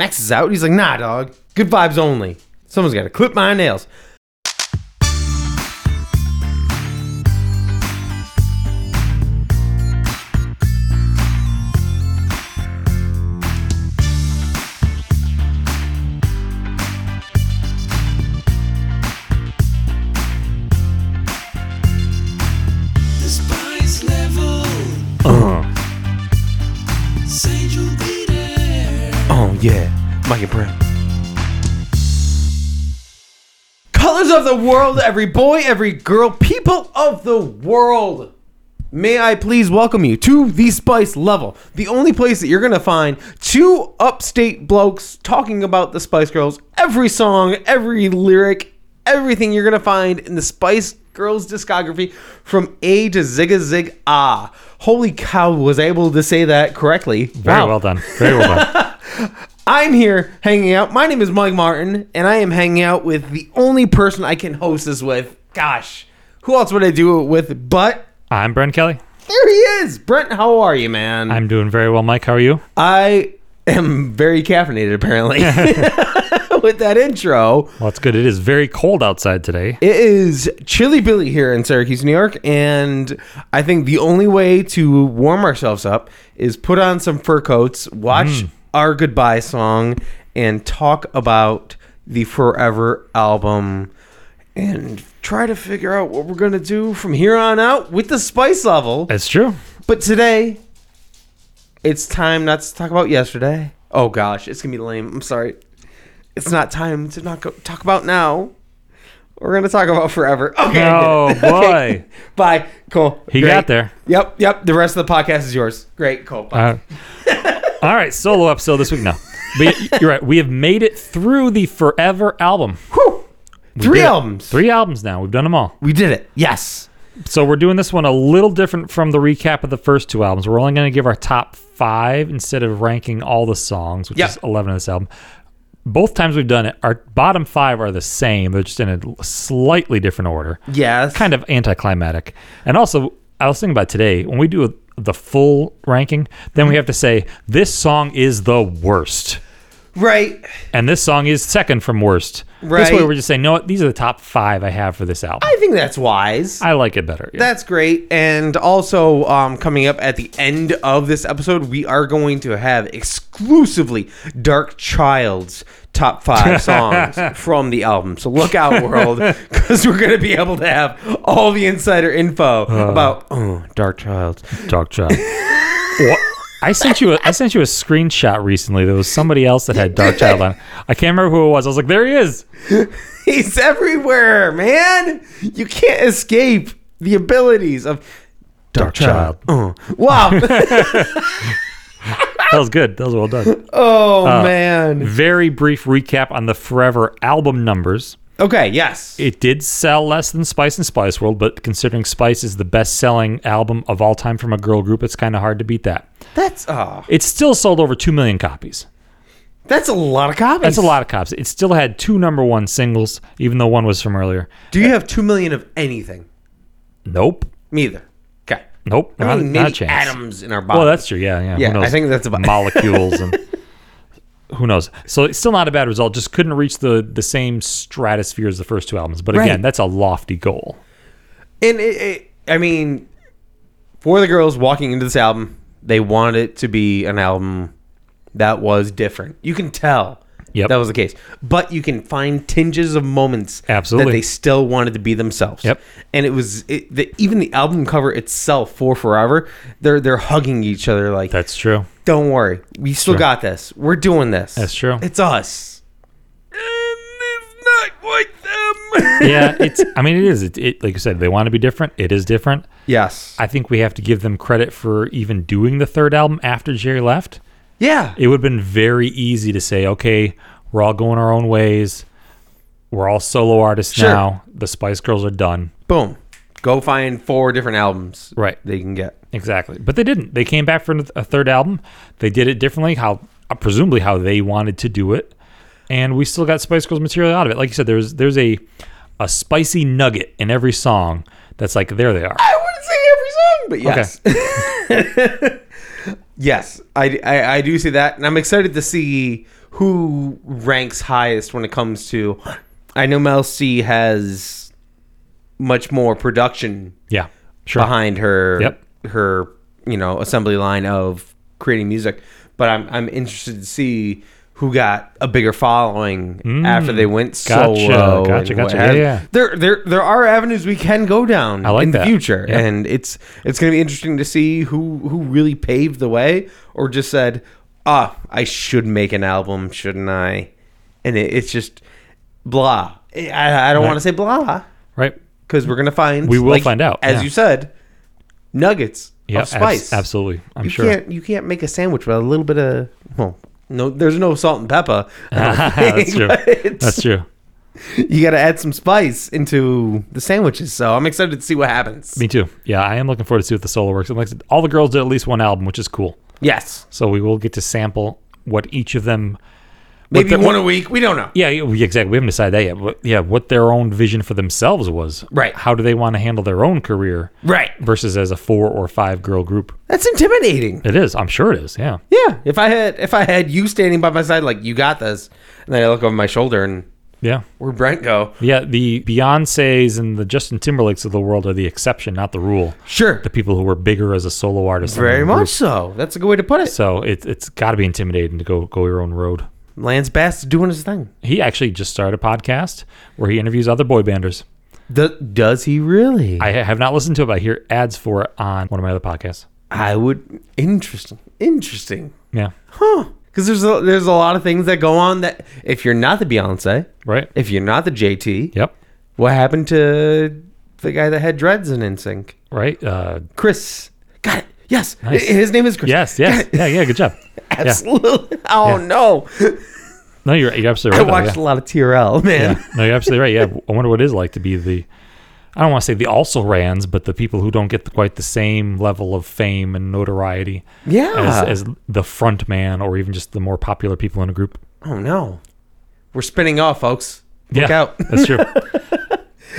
Max is out. He's like, nah, dog. Good vibes only. Someone's got to clip my nails. The world, every boy, every girl, people of the world. May I please welcome you to the Spice Level, the only place that you're to find two upstate blokes talking about the Spice Girls. Every song, every lyric, everything you're to find in the Spice Girls discography from A to Zigga Zig Ah. Holy cow, was I able to say that correctly. Very well done. Very well done. I'm here hanging out. My name is Mike Martin, and I am hanging out with the only person I can host this with. Gosh, who else would I do it with but I'm Brent Kelly. there he is. Brent, how are you, man? I'm doing very well, Mike. How are you? I am very caffeinated, apparently, with that intro. Well, it's good. It is very cold outside today. It is chilly Billy here in Syracuse, New York, and I think the only way to warm ourselves up is put on some fur coats, watch mm. Our goodbye song, and talk about the Forever album and try to figure out what we're going to do from here on out with the spice level. That's true. But today, it's time not to talk about yesterday. Oh gosh, it's gonna be lame. I'm sorry. It's not time to not go, talk about now. We're gonna talk about forever. Okay. Oh, it. Okay. boy. Bye. Cool. He got there. Yep. Yep. The rest of the podcast is yours. Great. Cool. Bye. Uh, All right, solo episode this week. No, but you're right. We have made it through the Forever album. Whew. We Three did it. albums. Three albums now. We've done them all. We did it. Yes. So we're doing this one a little different from the recap of the first two albums. We're only going to give our top five instead of ranking all the songs, which Yep. is 11 of this album. Both times we've done it, our bottom five are the same. They're just in a slightly different order. Yes. kind of anticlimactic. And also, I was thinking about today when we do a, the full ranking, then we mm-hmm. have to say this song is the worst, Right. and this song is second from worst. This way, Right. we're just saying, no, these are the top five I have for this album. I think that's wise. I like it better. yeah. That's great. And also, um, coming up at the end of this episode, we are going to have exclusively Darkchild's top five songs from the album. So look out, world, because we're going to be able to have all the insider info about oh, Darkchild. Dark Child. What? I sent you a I sent you a screenshot recently. There was somebody else that had Darkchild on. I can't remember who it was. I was like, there he is. He's everywhere, man. You can't escape the abilities of Dark, Child. Uh, wow. That was good. That was well done. oh, Uh, man. Very brief recap on the Forever album numbers. Okay, yes. It did sell less than Spice and Spice World, but considering Spice is the best selling album of all time from a girl group, it's kind of hard to beat that. That's oh, It still sold over 2 million copies. that's a lot of copies. That's a lot of copies. It still had two number one singles, even though one was from earlier. Do you have two million of anything? Nope. Me either. Okay. Nope. I Not, mean, not a maybe chance. atoms in our body. Well, that's true. Yeah, yeah. Yeah? I think that's about- molecules and who knows. So it's still not a bad result. Just couldn't reach the the same stratosphere as the first two albums. But again, Right. that's a lofty goal. and it, it, I mean, for the girls walking into this album, they wanted it to be an album that was different. You can tell. Yep. That was the case. But you can find tinges of moments Absolutely. that they still wanted to be themselves. Yep. And it was it, the, even the album cover itself for Forever, they're they're hugging each other like That's true. Don't worry. We still True. got this. We're doing this. That's true. It's us. And it's not quite them. yeah, it's. I mean, it is. It, it like you said, they want to be different. It is different. yes. I think we have to give them credit for even doing the third album after Geri left. yeah. It would have been very easy to say, okay, we're all going our own ways. We're all solo artists Sure. now. The Spice Girls are done. Boom. Go find four different albums. Right. They can get. Exactly. But they didn't. They came back for a third album. They did it differently, how uh, presumably how they wanted to do it. And we still got Spice Girls material out of it. Like you said, there's there's a a spicy nugget in every song that's like there they are. I wouldn't say every song, but yes. yes. I, I, I do see that. And I'm excited to see who ranks highest when it comes to. I know Mel C has much more production Yeah. Sure. behind her Yep. Her you know assembly line of creating music but i'm i'm interested to see who got a bigger following after they went Mm. Gotcha, solo gotcha, gotcha. Yeah, yeah. there there there are avenues we can go down like in that. the future Yeah. and it's it's going to be interesting to see who who really paved the way or just said ah i should make an album shouldn't i and it, it's just blah i, I don't Right. want to say blah Right. because we're gonna find We will find out, as yeah. you said nuggets Yeah. of spice abs- absolutely. I'm you sure. can't you can't make a sandwich with a little bit of well no there's no salt and pepper That's true. That's true. you got to add some spice into the sandwiches so i'm excited to see what happens Me too. Yeah, I am looking forward to see what the solo works. And like all the girls did at least one album, which is cool. yes So we will get to sample what each of them. Maybe one a week we don't know Yeah, exactly. We haven't decided that yet. But yeah, what their own vision for themselves was. Right. How do they want to handle their own career right versus as a four or five girl group? that's intimidating It is. I'm sure it is. Yeah. yeah if i had if i had you standing by my side like you got this and then i look over my shoulder and Yeah. where'd brent go Yeah. The Beyonces and the Justin Timberlakes of the world are the exception, not the rule. sure The people who were bigger as a solo artist. very their group. much so that's a good way to put it So it, it's got to be intimidating to go go your own road. Lance bass is doing his thing He actually just started a podcast where he interviews other boy banders. Do- does he really I have not listened to it, but I hear ads for it on one of my other podcasts. I would interesting, interesting, Yeah. huh? Because there's a, there's a lot of things that go on that if you're not the Beyonce, Right. if you're not the JT, Yep. what happened to the guy that had dreads in NSYNC? Right. Uh, Chris, got it. Yes, Nice. his name is Chris. yes. Yes. Yeah. Yeah. Good job. Yeah. absolutely. Oh Yeah. no, No, you're you're absolutely I right. though, watched yeah. a lot of TRL, man. Yeah. No, you're absolutely right. Yeah. I wonder what it is like to be the. I don't want to say the also rans, but the people who don't get quite the same level of fame and notoriety Yeah. as, as the front man or even just the more popular people in a group. oh no, we're spinning off, folks. Look yeah, out. that's true.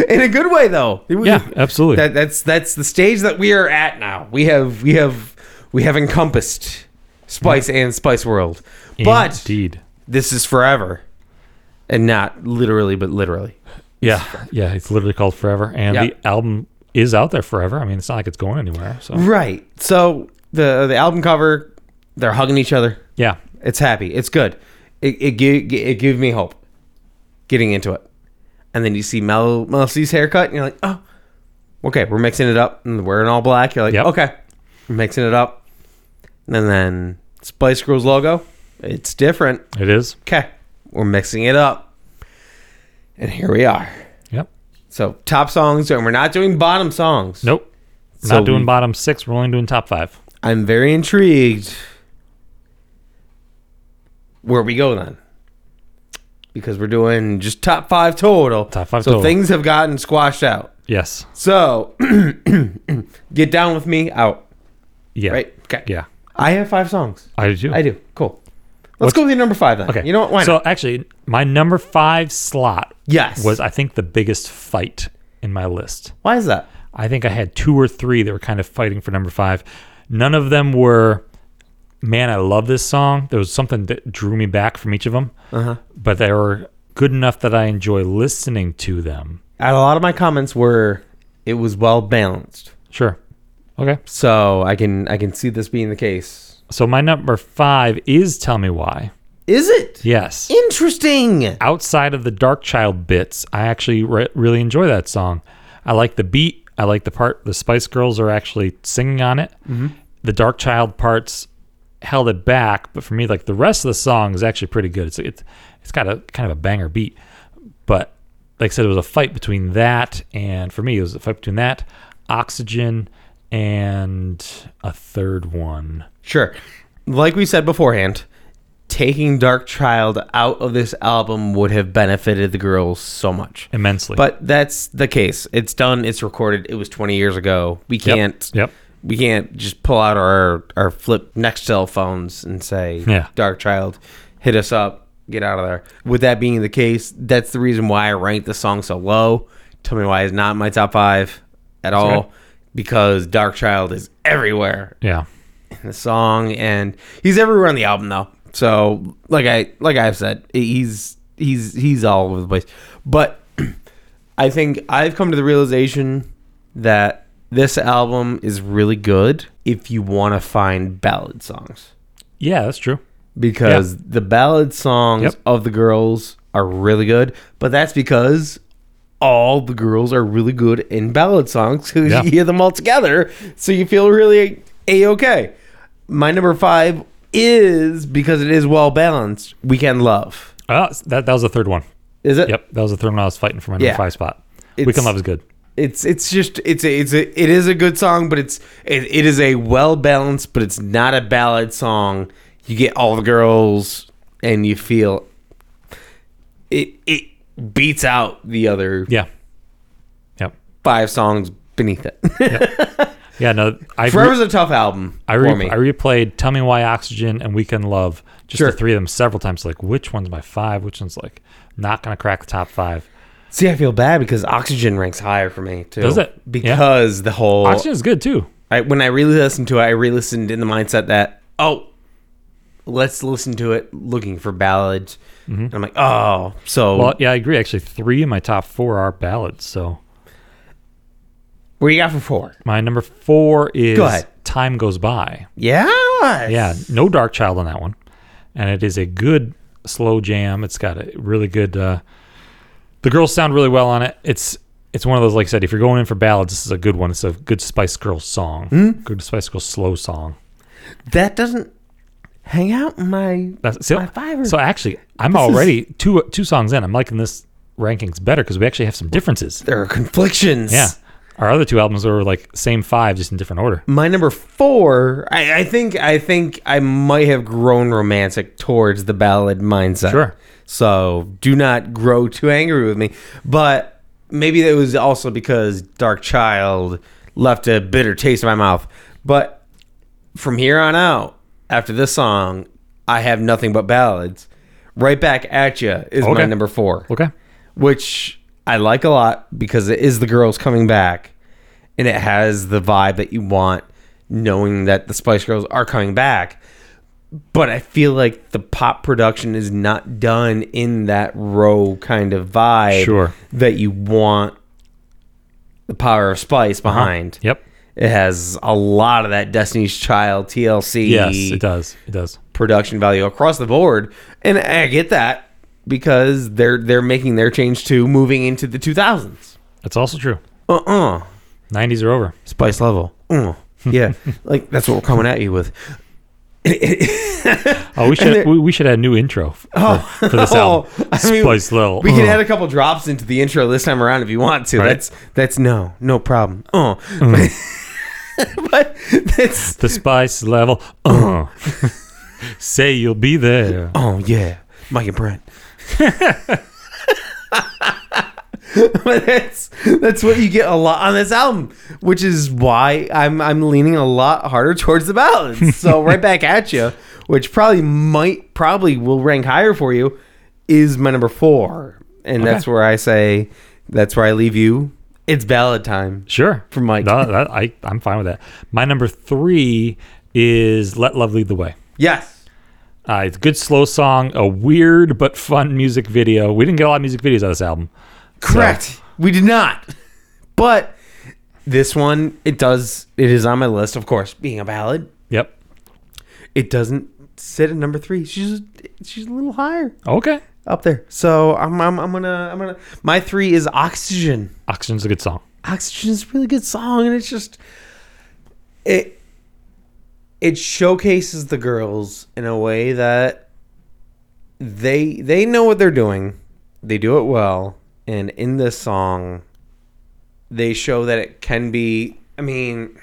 in a good way, though. We- Yeah, absolutely. that that's that's the stage that we are at now. We have we have we have encompassed Spice and Spice World, but Indeed. this is forever, and not literally, but literally. Yeah, yeah, it's literally called Forever, and Yeah. the album is out there forever. I mean, it's not like it's going anywhere. So Right. So the the album cover, they're hugging each other. yeah, It's happy. It's good. It it give it gives me hope. Getting into it, and then you see Mel Mel C's haircut, and you're like, oh, okay, we're mixing it up, and wearing all black. You're like, Yep. okay, we're mixing it up, and then Spice Girls logo, it's different. it is. Okay, we're mixing it up, and here we are. Yep. So top songs, and we're not doing bottom songs. Nope. So not doing we- bottom six. We're only doing top five. I'm very intrigued. Where we go then? Because we're doing just top five total. Top five so total. things have gotten squashed out. Yes. So get down with me out. Yeah. Right? Okay. Yeah. I have five songs. I do. too. I do. Cool. Let's What's- go with your number five then. Okay. You know what? Why so not? actually, my number five slot Yes. was I think the biggest fight in my list. Why is that? I think I had two or three that were kind of fighting for number five. None of them were, man, I love this song. There was something that drew me back from each of them, Uh-huh. but they were good enough that I enjoy listening to them. And a lot of my comments were it was well balanced. Sure. Okay. So I can I can see this being the case. So my number five is Tell Me Why. Is it? Yes. Interesting. Outside of the Darkchild bits, I actually re- really enjoy that song. I like the beat. I like the part the Spice Girls are actually singing on it. Mm-hmm. The Darkchild parts held it back, but for me, like the rest of the song is actually pretty good. It's it's it's got a kind of a banger beat, but like I said, it was a fight between that and for me, it was a fight between that, Oxygen, and a third one. Sure. Like we said beforehand, taking Darkchild out of this album would have benefited the girls so much. Immensely. But that's the case. It's done, it's recorded. It was 20 years ago. We can't Yep. we can't just pull out our our flip next cell phones and say Yeah. Darkchild hit us up, get out of there. With that being the case, that's the reason why I ranked the song so low. Tell me why it's not in my top 5 at all. Because Darkchild is everywhere Yeah. the song and he's everywhere on the album though So like I like I've said, he's he's he's all over the place. But I think I've come to the realization that this album is really good if you want to find ballad songs Yeah, that's true. because the ballad songs Yep. of the girls are really good, but that's because all the girls are really good in ballad songs because Yeah. you hear them all together, so you feel really a okay. My number five is because it is well balanced. Weekend Love, Uh, that that was the third one. is it? Yep, that was the third one I was fighting for my number Yeah. five spot. It's- Weekend Love is good. It's it's just it's a it's a it is a good song, but it's it, it is a well balanced, but it's not a ballad song. You get all the girls, and you feel it it beats out the other Yeah. Yep. five songs beneath it. Yeah. No, I re- Forever's a tough album I, for me. I replayed "Tell Me Why Oxygen" and "Weekend Love," just Sure. the three of them several times. Like, which one's my five? Which one's like not gonna crack the top five? See, I feel bad because Oxygen ranks higher for me too. Does it? Yeah. Because the whole Oxygen is good too. I, when I really listened to it, I re-listened in the mindset that oh, let's listen to it looking for ballads. And I'm like, oh, so Mm-hmm. Well, yeah, I agree. Actually, three of my top four are ballads. So what you got for four? my number four is Go. "Time Goes By." Yeah, Yeah, no Darkchild on that one, and it is a good slow jam. It's got a really good. Uh, the girls sound really well on it. It's it's one of those like I said, if you're going in for ballads, this is a good one. It's a good Spice Girls song, Hmm? good Spice Girls slow song. that doesn't hang out in my. That's so, My fiver. so actually, I'm This is- already two two songs in. I'm liking this rankings better because we actually have some differences. There are conflictions. Yeah, our other two albums were like same five, just in different order. My number four, I, I think, I think I might have grown romantic towards the ballad mindset. Sure. So do not grow too angry with me. But maybe that was also because Darkchild left a bitter taste in my mouth. But from here on out, after this song, I have nothing but ballads. Right back at you is my number four Okay, which I like a lot because it is the girls coming back and it has the vibe that you want knowing that the Spice Girls are coming back. But I feel like the pop production is not done in that row kind of vibe Sure. that you want the power of Spice uh-huh. behind. yep, It has a lot of that Destiny's Child TLC yes, it does, it does. production value across the board, and I get that because they're they're making their change to moving into the 2000s. That's also true. Uh uh 90s are over. spice level. Uh, yeah, like that's what we're coming at you with. Oh, we should we, we should add a new intro for, for this album. Oh, I mean, Spice level. We can Uh. add a couple drops into the intro this time around if you want to. Right. That's that's no no problem. Oh, but that's the spice level. Uh. Say you'll be there. Oh yeah, Mike and Brent. but that's that's what you get a lot on this album, which is why I'm I'm leaning a lot harder towards the ballads. So right back at you, which probably might probably will rank higher for you, is my number four, and that's where I say that's where I leave you. It's ballad time. Sure. For Mike. No, that, I, I'm fine with that. My number three is Let Love Lead the Way. Yes. Uh, it's a good slow song, a weird but fun music video. We didn't get a lot of music videos on this album. Correct. We did not. But this one, it does. It is on my list, of course, being a ballad. Yep. It doesn't sit at number three. She's she's a little higher Okay. Up there. So I'm I'm, I'm gonna I'm gonna. My three is Oxygen. Oxygen's a good song. Oxygen is a really good song, and it's just it it showcases the girls in a way that they they know what they're doing. They do it well, and in this song, they show that it can be. I mean,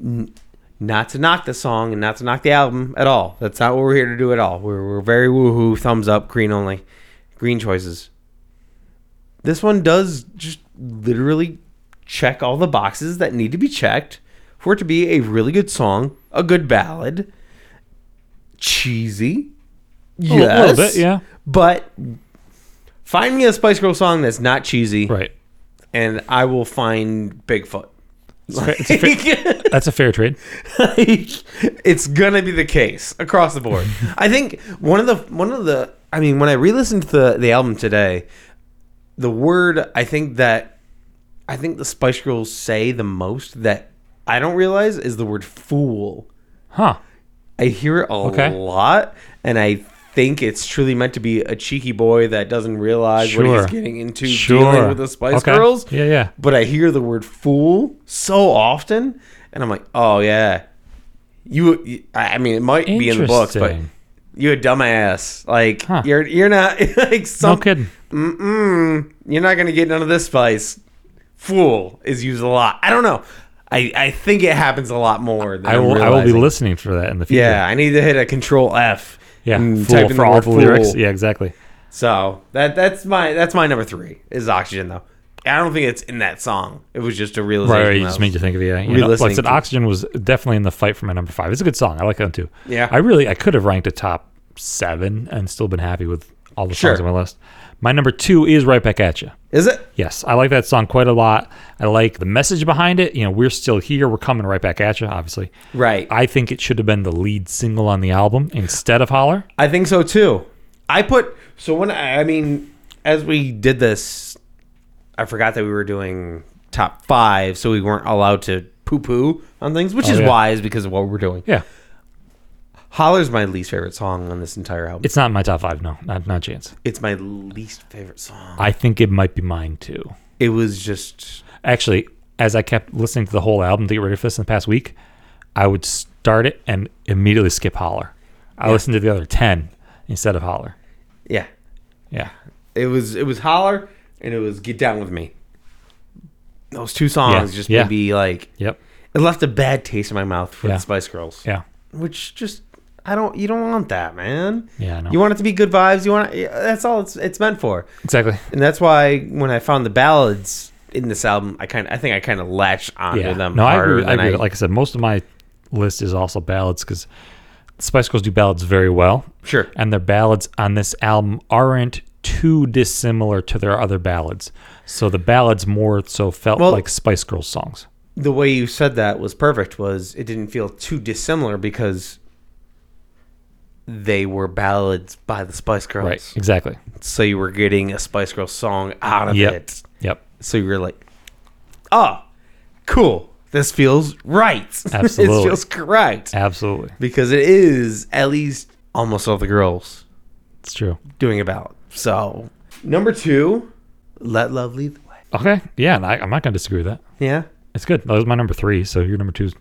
n- not to knock the song and not to knock the album at all. That's not what we're here to do at all. We're we're very woohoo, thumbs up, green only, green choices. This one does just literally check all the boxes that need to be checked for it to be a really good song, a good ballad, cheesy. Yes, li- little bit, yeah. But find me a Spice Girl song that's not cheesy, Right. and I will find Bigfoot. It's a fair, that's a fair trade. like, it's gonna be the case across the board. I think one of the one of the I mean when I re-listened to the the album today, the word I think that I think the Spice Girls say the most that I don't realize is the word fool. Huh. I hear it a Okay. lot, and I think it's truly meant to be a cheeky boy that doesn't realize what Sure. he's getting into Sure. dealing with the Spice Okay. Girls. Yeah, yeah. But I hear the word fool so often, and I'm like, oh yeah, you. you- I I mean, it might be in the books, but Interesting. you a dumbass. Like Huh. you're you're not like No kidding. Mm-mm, you're not gonna get none of this spice. Fool is used a lot. I don't know. I, I think it happens a lot more. Than I will. I will be listening for that in the future. Yeah, I need to hit a control F. Yeah. and Fool type in for the all word the lyrics. Yeah. Exactly. So that that's my that's my number three is oxygen though. I don't think it's in that song. It was just a realization. Right. right you just made you think of it. Yeah. You know, like I said, to- Oxygen was definitely in the fight for my number five. It's a good song. I like that too. Yeah. I really. I could have ranked a top seven and still been happy with all the Sure. songs on my list. My number two is Right Back at You. Is it? Yes, I like that song quite a lot. I like the message behind it. You know, we're still here. We're coming right back at you. Obviously, Right. I, think it should have been the lead single on the album instead of Holler. I think so too. I put so when I, I mean as we did this, I forgot that we were doing top five, so we weren't allowed to poo poo on things, which Oh, is yeah. wise because of what we're doing. Yeah, Holler's my least favorite song on this entire album. it's not in my top five. No, not not a chance. It's my least favorite song. I think it might be mine too. It was just Actually, as I kept listening to the whole album to get ready for this in the past week, I would start it and immediately skip Holler. I listened to the other ten instead of Holler. yeah. Yeah, It was it was holler and it was get down with me. Those two songs Yeah, just yeah. made me like yep, it left a bad taste in my mouth for Yeah. the Spice Girls. yeah, Which just I don't you don't want that, man. yeah. I know You want it to be good vibes. You want it, that's all it's it's meant for. exactly. And that's why when I found the ballads in this album, I kind of I think I kind of latched onto Yeah, them no, I agree. I agree. Like I said, most of my list is also ballads because Spice Girls do ballads very well. Sure. and their ballads on this album aren't too dissimilar to their other ballads. So the ballads more so felt Well- like Spice Girls songs. the way you said that was perfect. Was it didn't feel too dissimilar because they were ballads by the Spice Girls. Right. Exactly. So you were getting a Spice Girls song out of Yep. it. Yep. So you were like, oh, cool. This feels right. Absolutely. this feels correct. Absolutely. Because it is at least almost all the girls It's true. doing a ballad. So, number two, Let Love Lead the Way. Okay. Yeah. And I, I'm not going to disagree with that. Yeah. It's good. That was my number three. So your number two is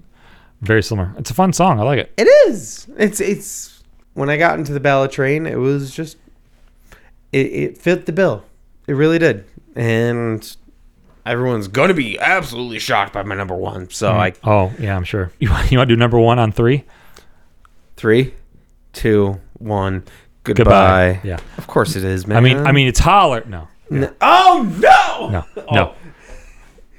very similar. It's a fun song. I like it. It is. It's, it's, when I got into the ballad train, it was just, it, it fit the bill. It really did. And everyone's going to be absolutely shocked by my number one. So, mm-hmm. I, Oh, yeah, I'm sure. You, want- you want to do number one on three? Three, two, one. Goodbye. Yeah. Of course it is, man. I mean, I mean, it's holler. No. N- oh no, No. Oh. No.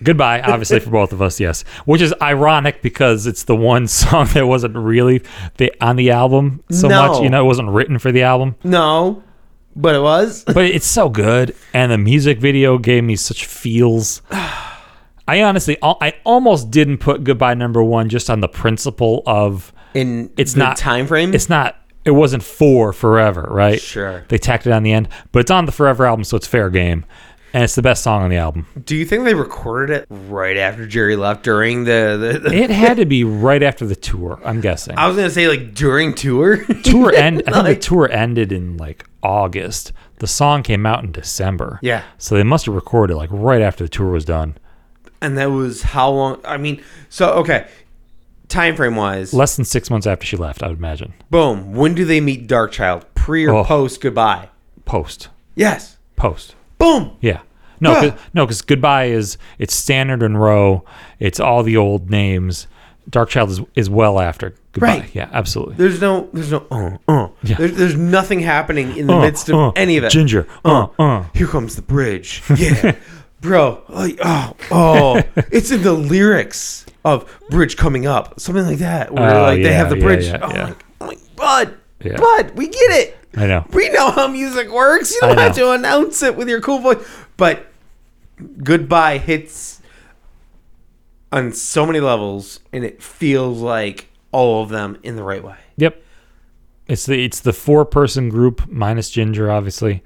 Goodbye, obviously for both of us, yes. Which is ironic because it's the one song that wasn't really the, on the album so No. much. You know, it wasn't written for the album, no, but it was. but it's so good, and the music video gave me such feels. I honestly, I almost didn't put "Goodbye" number one just on the principle of In It's the not- time frame. it's not. It wasn't for forever, right? Sure. They tacked it on the end, but it's on the Forever album, so it's fair game, and it's the best song on the album. Do you think they recorded it right after Geri left during the? the, the It had to be right after the tour. I'm guessing. I was gonna say like during tour. tour end. I think Like- the tour ended in like August. The song came out in December. Yeah. So they must have recorded like right after the tour was done. and that was how long? I mean, so okay, time frame wise, Less than six months after she left, I would imagine. boom. When do they meet Darkchild? Pre or Oh. post Goodbye? Post. Yes. Post. Boom. Yeah. No. 'cause- no, because goodbye is it's Stannard and Rowe. It's all the old names. Darkchild is, is well after goodbye. Right. Yeah, absolutely. There's no, there's no, uh, uh. Yeah. There's, there's nothing happening in the Uh, midst of uh, any of it. Ginger. Uh, uh. Here comes the bridge. Yeah, bro. Like, oh, oh, it's in the lyrics of "Bridge Coming Up," something like that, where Oh, like they have the bridge. yeah, oh, yeah. My, I'm like, bud, Yeah. bud, we get it. I know. We know how music works. You don't have to announce it with your cool voice. But goodbye hits on so many levels, and it feels like all of them in the right way. Yep. It's the it's the four person group minus Ginger, obviously,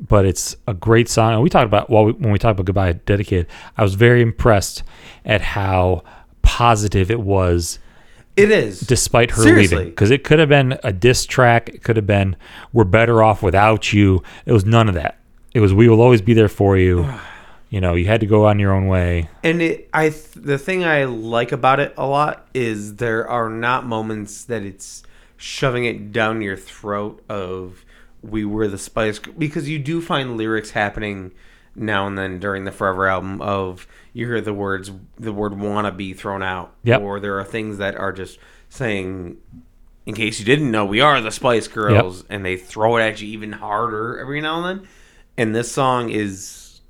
but it's a great song. And we talked about while we, when we talked about Goodbye Dedicated, I was very impressed at how positive it was It is. despite her Seriously. leaving. Because it could have been a diss track it could have been we're better off without you. It was none of that. It was we will always be there for you. You know you had to go on your own way. And it i th- the thing i like about it a lot is there are not moments that it's shoving it down your throat of we were the spice because you do find lyrics happening now and then during the forever album of you hear the words the word wanna be thrown out Yep. or there are things that are just saying in case you didn't know we are the spice girls and they throw it at you even harder every now and then. And this song is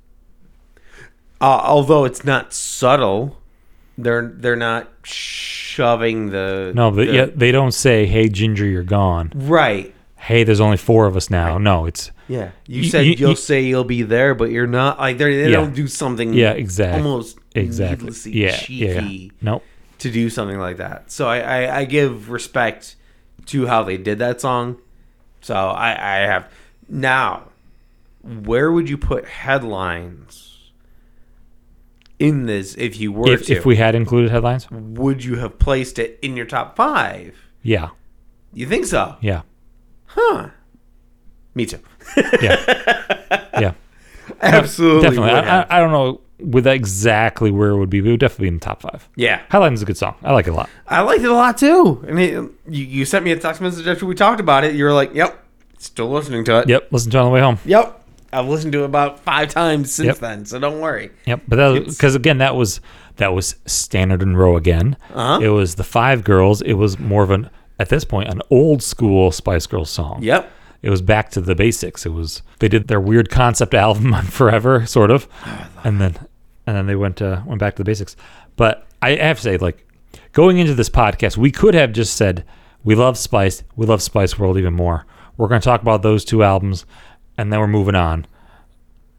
uh, although it's not subtle, they're they're not shoving the no but the- yeah they don't say hey ginger you're gone. Right. Hey there's only four of us now. No it's yeah you, You- said you- you, will you- say you'll be there but you're not like they're- Yeah. don't do something yeah exactly almost exactly needlessly yeah cheeky yeah, yeah nope to do something like that so I, I I give respect to how they did that song so I I have now where would you put headlines in this if you were if, to if we had included headlines would you have placed it in your top five? yeah You think so? yeah Huh. Me too. Yeah yeah Absolutely. definitely I. I, I don't know with exactly where it would be but it would definitely be in the top five yeah. Headline's a good song. I like it a lot. I liked it a lot too. I mean, you, you sent me a text message after we talked about it. You were like, yep, still listening to it. Yep, listen to it on the way home. Yep. I've listened to it about five times since Yep. then, so don't worry. Yep, but that It's- because again that was that was Stannard and Rowe again. Uh-huh. It was the five girls. It was more of an at this point an old school Spice Girls song. Yep. It was back to the basics. It was they did their weird concept album on Forever, sort of, and then and then they went uh, went back to the basics. But I have to say, like going into this podcast, we could have just said we love Spice, we love Spice World even more. We're going to talk about those two albums, and then we're moving on.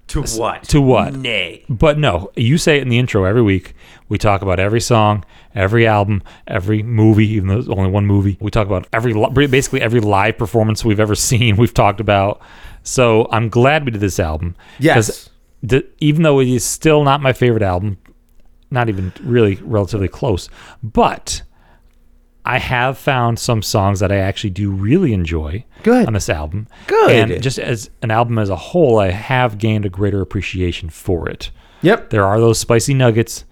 To what? to what? Nay. But no, you say it in the intro every week. We talk about every song, every album, every movie, even though there's only one movie. We talk about every basically every live performance we've ever seen. We've talked about. So I'm glad we did this album. Yes. the, even though it is still not my favorite album, not even really relatively close, but I have found some songs that I actually do really enjoy Good. on this album. Good. And just as an album as a whole, I have gained a greater appreciation for it. Yep. There are those spicy nuggets.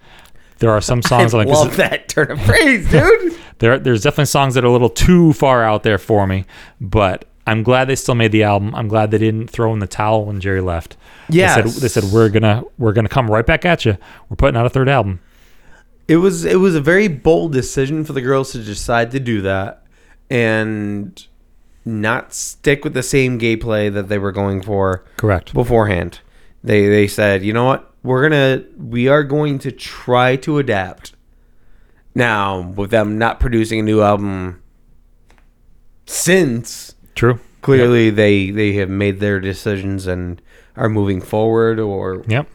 There are some songs I'm like this love is- that turn of phrase, dude. there there's definitely songs that are a little too far out there for me, but I'm glad they still made the album. I'm glad they didn't throw in the towel when Geri left. Yes. They said, they said we're gonna we're gonna come right back at you. We're putting out a third album. It was it was a very bold decision for the girls to decide to do that and not stick with the same gameplay that they were going for Correct. beforehand. They they said, you know what, we're gonna we are going to try to adapt. Now, with them not producing a new album since True. clearly they they have made their decisions and are moving forward or Yep.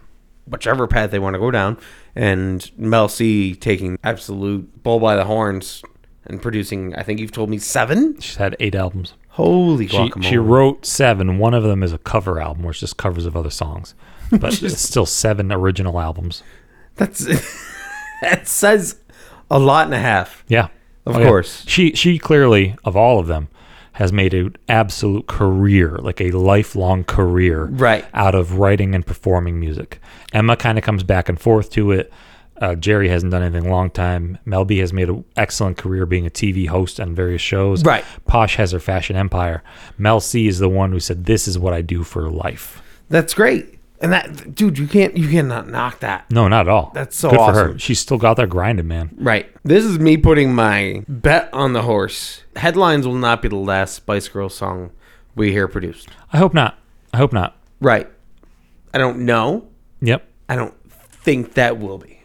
whichever path they want to go down. And Mel C taking absolute bull by the horns and producing, I think you've told me seven. She's had eight albums. Holy She, guacamole! she wrote seven. One of them is a cover album, where it's just covers of other songs. But it's still seven original albums. That's that says a lot and a half. Yeah. Of Oh, yeah. course. She she clearly of all of them has made an absolute career, like a lifelong career Right. out of writing and performing music. Emma kind of comes back and forth to it. Uh, Geri hasn't done anything long time. Mel B has made an excellent career being a TV host on various shows. Right. Posh has her fashion empire. Mel C is the one who said, "This is what I do for life." That's great. And that dude, you can't you cannot knock that. No, not at all. That's so good for awesome. her. She's still got that grinding, man. Right. This is me putting my bet on the horse. Headlines will not be the last Spice Girls song we hear produced. I hope not. I hope not. Right. I don't know. Yep. I don't think that will be.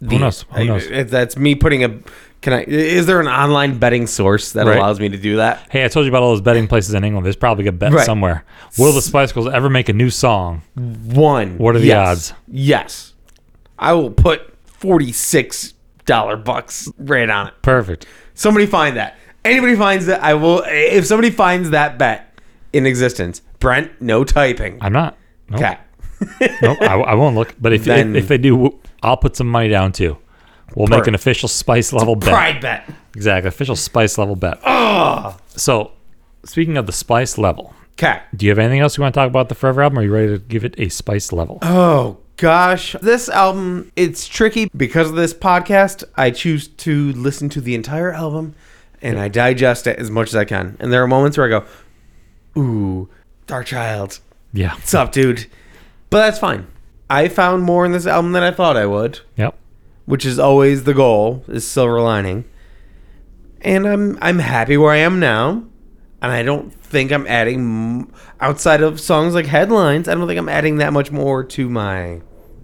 Who knows? Who knows? if that's me putting a. Can I? Is there an online betting source that Right. allows me to do that? Hey, I told you about all those betting places in England. There's probably a bet Right. somewhere. Will the Spice Girls ever make a new song? One. What are the Yes. odds? Yes. I will put 46 dollar bucks right on it. Perfect. Somebody find that. Anybody finds that, I will. If somebody finds that bet in existence, Brent, no typing. I'm not. Nope. Okay. nope, I, I won't look. But if, Then- if if they do, I'll put some money down too. We'll make an official spice level bet. Pride bet. Exactly, official spice level bet. So, speaking of the spice level, Okay. do you have anything else you want to talk about the Forever album? Or are you ready to give it a spice level? Oh gosh, this album it's tricky because of this podcast. I choose to listen to the entire album and I digest it as much as I can. And there are moments where I go, "Ooh, Darkchild, Yeah. what's up, dude?" But that's fine. I found more in this album than I thought I would, Yep. which is always the goal, is silver lining. And I'm I'm happy where I am now. And I don't think I'm adding outside of songs like headlines. I don't think I'm adding that much more to my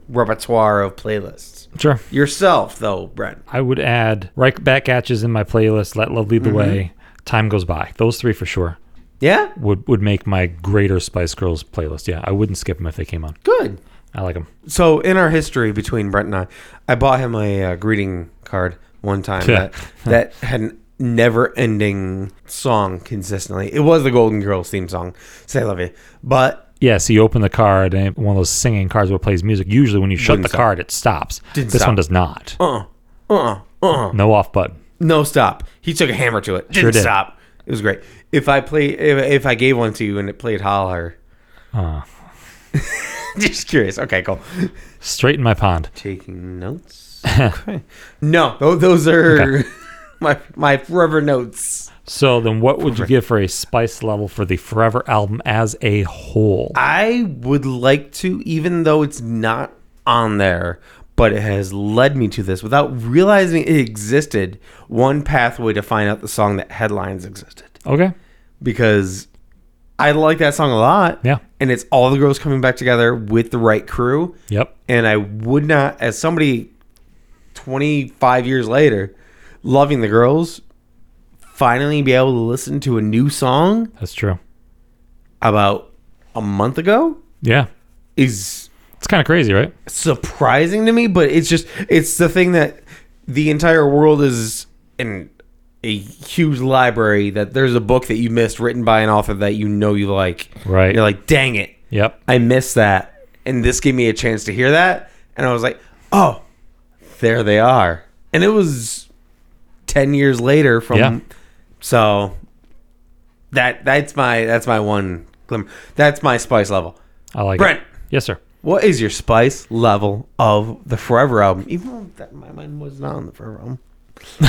repertoire of playlists. Sure. Yourself, though, Brent. I would add right back atches in my playlist. Let love lead Mm-hmm. the way. Time goes by. Those three for sure Yeah, would would make my greater Spice Girls playlist. Yeah, I wouldn't skip them if they came on. good. I like them. So in our history between Brent and I, I bought him a uh, greeting card one time Yeah. that that had an never-ending song consistently. It was the Golden Girls theme song, "Say I Love You," but Yeah, so you open the card and one of those singing cards where it plays music. Usually, when you shut Wouldn't the stop. card, it stops. Didn't this stop. one does not. uh, uh, uh, No off button. no stop. He took a hammer to it. Didn't Sure did. stop. It was great. If I play, if, if I gave one to you and it played holler, Uh, just curious. Okay, cool. straight in my pond. Taking notes. Okay. no, those are Okay. my my forever notes. So then, what would you give for a spice level for the Forever album as a whole? I would like to, even though it's not on there, but it has led me to this without realizing it existed. One pathway to find out the song that headlines existed Okay. because I like that song a lot. Yeah. And it's all the girls coming back together with the right crew. Yep. And I would not, as somebody 25 years later, loving the girls, finally be able to listen to a new song That's true. about a month ago Yeah. is It's kind of crazy, right? surprising to me, but it's just it's the thing that the entire world is in a huge library that there's a book that you missed written by an author that you know you like. Right. You're like, dang it. Yep. I missed that. And this gave me a chance to hear that. And I was like, oh, there they are. And it was 10 years later from. Yeah. So that that's my that's my one glimmer. That's my spice level. I like Brent. it. Yes, sir. What is your spice level of the Forever album? Even though that my mind was not on the Forever album.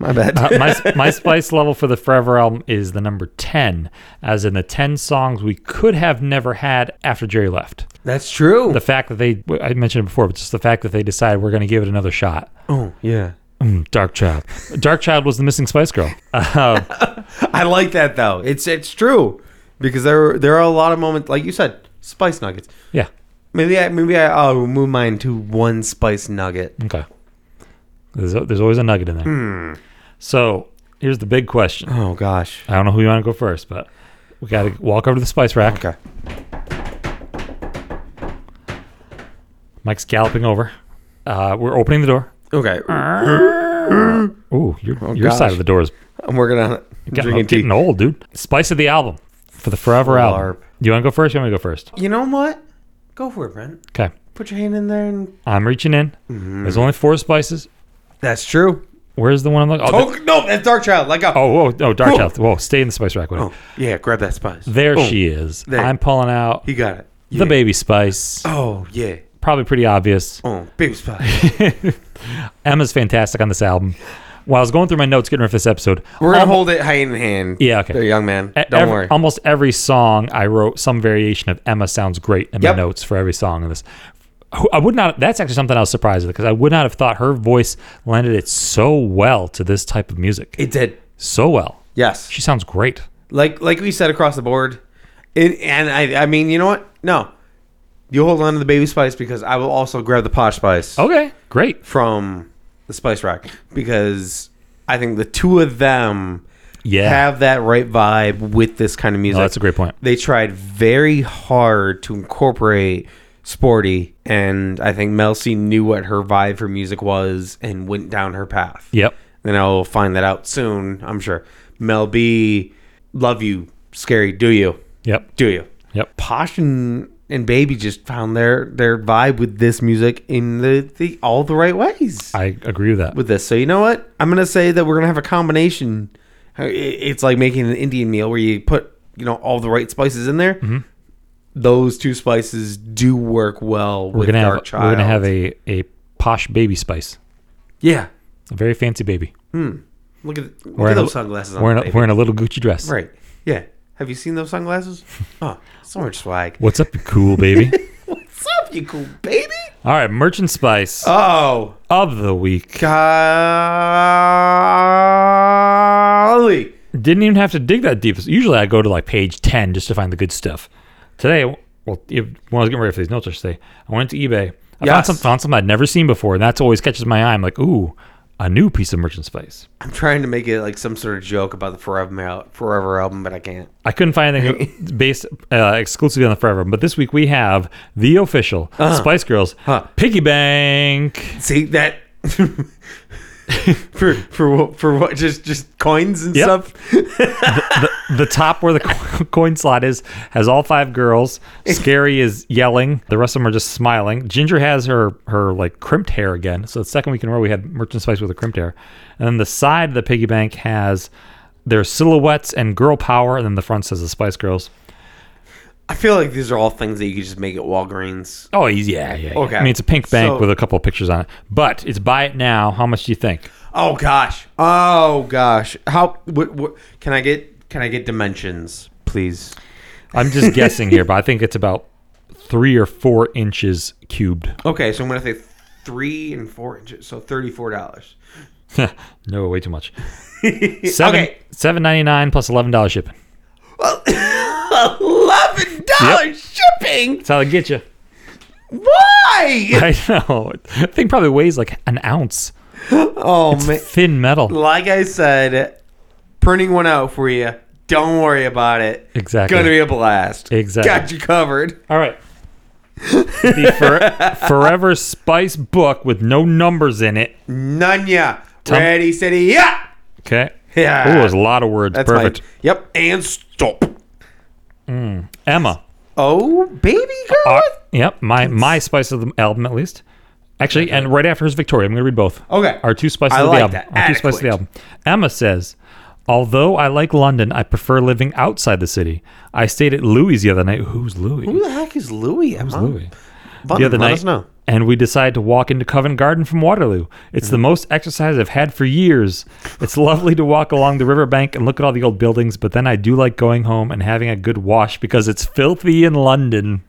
my bad. Uh, my my spice level for the Forever album is the number ten, as in the ten songs we could have never had after Geri left. That's true. The fact that they, I mentioned it before, but just the fact that they decided we're going to give it another shot. oh yeah. Mm, Darkchild. Dark Child was the missing Spice Girl. Uh, I like that though. It's it's true because there there are a lot of moments like you said, spice nuggets. yeah. Maybe I maybe I, I'll move mine to one spice nugget. Okay. There's, there's always a nugget in there. Hmm. So here's the big question. Oh gosh. I don't know who you want to go first, but we got to walk over to the spice rack. Okay. Mike's galloping over. Uh, we're opening the door. Okay. Ooh, your, your Oh, gosh. side of the door is I'm working on it. I'm getting, drinking tea. getting old, dude. Spice of the album for the Forever album. Do you want to go first? Or you want me to go first? You know what? Go for it, Brent. Okay. Put your hand in there and I'm reaching in. Mm-hmm. There's only four spices. That's true. Where's the one I'm looking? Oh, Oh no, that's Darkchild. Let go. Uh, oh, whoa, oh, Dark Whoa. Child. Whoa, stay in the spice rack with. Oh, yeah, grab that spice. There Boom. she is. There. I'm pulling out He got it. the baby spice. Oh yeah. Probably pretty obvious. Oh, baby spice. Emma's fantastic on this album. While I was going through my notes getting ready for this episode, We're gonna almo- hold it hand in hand. Yeah, okay. There, young man. e- Don't every- worry. Almost every song I wrote some variation of Emma sounds great in Yep. my notes for every song in this. I would not. That's actually something I was surprised with because I would not have thought her voice lended it so well to this type of music. it did. so well. Yes. She sounds great. Like like we said across the board. It, and I I mean, you know what? No. You hold on to the baby spice because I will also grab the posh spice Okay, great. from the spice rack because I think the two of them Yeah, have that right vibe with this kind of music. no, that's a great point. they tried very hard to incorporate sporty, and I think Mel C knew what her vibe for music was and went down her path. Yep. Then I'll find that out soon, I'm sure. Mel B, love you, scary, do you? Yep. Do you? Yep. Posh and, and Baby just found their their vibe with this music in the, the all the right ways I agree with that. with this. So you know what? I'm gonna say that we're gonna have a combination. It's like making an Indian meal where you put you know all the right spices in there. Mm-hmm. Those two spices do work well we're with gonna have Child. we're gonna have a a posh baby spice, yeah. a very fancy baby. Hmm. Look at look Wearing at a- those sunglasses on. Wearing a, wearing a little Gucci dress. right. Yeah. Have you seen those sunglasses? Oh, so much swag. What's up, you cool baby? What's up, you cool baby? All right, merchant spice Oh, of the week. golly. Didn't even have to dig that deep. Usually I go to like page 10 just to find the good stuff. Today, well, when I was getting ready for these notes today, I went to eBay. I Yes. found, some, found something I'd never seen before, and that's always catches my eye. I'm like, ooh, a new piece of merchant spice. I'm trying to make it like some sort of joke about the Forever Forever album, but I can't. I couldn't find anything based uh, exclusively on the Forever, but this week we have the official Spice Girls Uh-huh. Huh. Piggy Bank. See that for for what for what just just coins and Yep. stuff. The top where the coin slot is has all five girls. Scary is yelling. The rest of them are just smiling. Ginger has her her like crimped hair again. So the second week in a row we had Merchant Spice with a crimped hair. And then the side of the piggy bank has their silhouettes and girl power, and then the front says the Spice Girls. I feel like these are all things that you could just make at Walgreens. Oh, yeah, yeah. yeah. Okay. I mean, it's a pink bank So- with a couple of pictures on it, but it's buy it now. How much do you think? Oh gosh. Oh gosh. How what, what can I get can I get dimensions, please? I'm just guessing here, but I think it's about three or four inches cubed. Okay, so I'm gonna say three and four inches, so thirty-four dollars. no, way too much. Seven Okay. seven ninety nine plus eleven dollars shipping. Eleven dollars shipping. That's how they get you. Why? I know. The thing probably weighs like an ounce. Oh man. Thin metal. Like I said, printing one out for you. Don't worry about it. Exactly. It's gonna be a blast. Exactly. Got you covered. All right. the for- Forever Spice book with no numbers in it. Nunya. Tom- Ready, steady, yeah. Okay. Yeah. Oh, there's a lot of words. That's Perfect. Mine. Yep. And stop. Emma. Oh, baby girl. Uh, yep. My my spice of the album at least. Actually, and right after is Victoria. I'm going to read both. Okay. Our two spices I of the album. that. Our two spices of the album. Emma says, although I like London, I prefer living outside the city. I stayed at Louis the other night. Who's Louis? Who the heck is Louis? Who's Louis? Fun, the other night, and we decided to walk into Covent Garden from Waterloo. It's Mm-hmm. the most exercise I've had for years. It's lovely to walk along the riverbank and look at all the old buildings, but then I do like going home and having a good wash because it's filthy in London.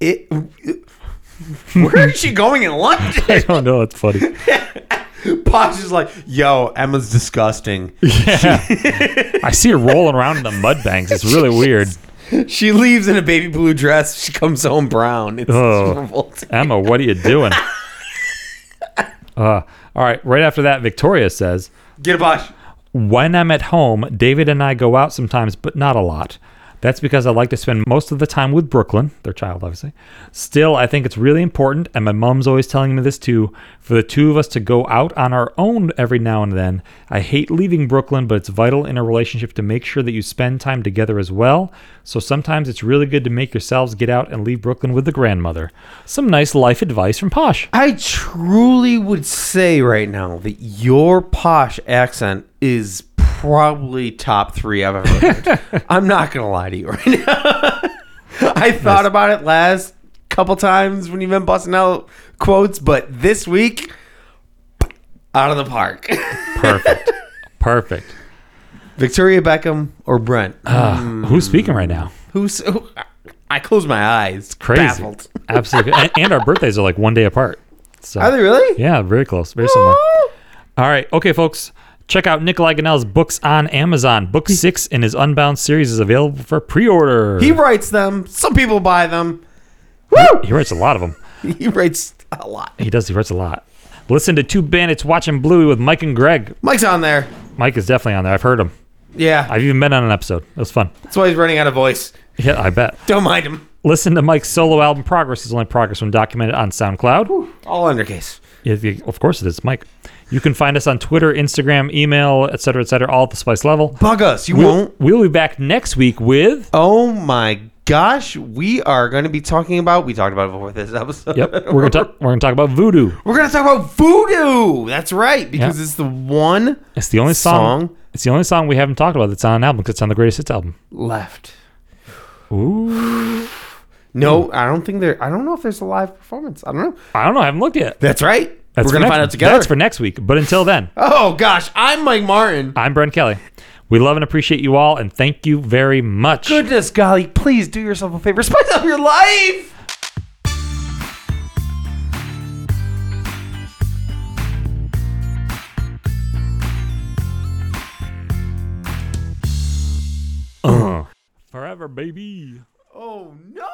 It. Where is she going in London? I don't know. It's funny. Posh is like, yo, Emma's disgusting. Yeah. I see her rolling around in the mud banks. It's really weird. She leaves in a baby blue dress. She comes home brown. It's revolting. Emma, what are you doing? Uh, all right. Right after that, Victoria says, Get a Posh. When I'm at home, David and I go out sometimes, but not a lot. That's because I like to spend most of the time with Brooklyn, their child, obviously. Still, I think it's really important, and my mom's always telling me this too, for the two of us to go out on our own every now and then. I hate leaving Brooklyn, but it's vital in a relationship to make sure that you spend time together as well. So sometimes it's really good to make yourselves get out and leave Brooklyn with the grandmother. Some nice life advice from Posh. I truly would say right now that your posh accent is probably top three I've ever heard. I'm not gonna lie to you right now. I thought about it last couple times when you've been busting out quotes, but this week, out of the park. Perfect. Perfect. Victoria Beckham or Brent? Uh, Who's speaking right now? Who's? Who, I close my eyes. Crazy. Baffled. Absolutely. and, and our birthdays are like one day apart. So Are they really? Yeah, very close. Very similar. All right. Okay, folks. Check out Nicoli Gonnella's books on Amazon. Book six in his Unbound series is available for pre-order. He writes them. Some people buy them. Woo! He writes a lot of them. He writes a lot. He does. He writes a lot. Listen to Two Bandits Watching Bluey with Mike and Greg. Mike's on there. Mike is definitely on there. I've heard him. Yeah, I've even been on an episode. It was fun. that's why he's running out of voice. Yeah, I bet. Don't mind him. listen to Mike's solo album Progress is only progress when documented on SoundCloud. All undercase. You- of course it is, Mike. You can find us on Twitter, Instagram, email, etc., etc., all at the Spice level. Bug us. You We'll, won't. we'll be back next week with. Oh my gosh, we are going to be talking about. We talked about it before this episode. Yep, we're gonna talk. We're gonna talk about voodoo. We're going to talk about voodoo. That's right, because Yeah. it's the one It's the only song. Song? It's the only song we haven't talked about that's on an album because it's on the greatest hits album. left. Ooh. No, I don't think there. I don't know if there's a live performance. I don't know. I don't know. I haven't looked yet. That's right. That's We're gonna next- find out together. That's for next week. But until then, oh gosh, I'm Mike Martin. I'm Brent Kelly. We love and appreciate you all, and thank you very much. Goodness golly, please do yourself a favor. Spice up your life. Uh. Forever, baby. Oh no.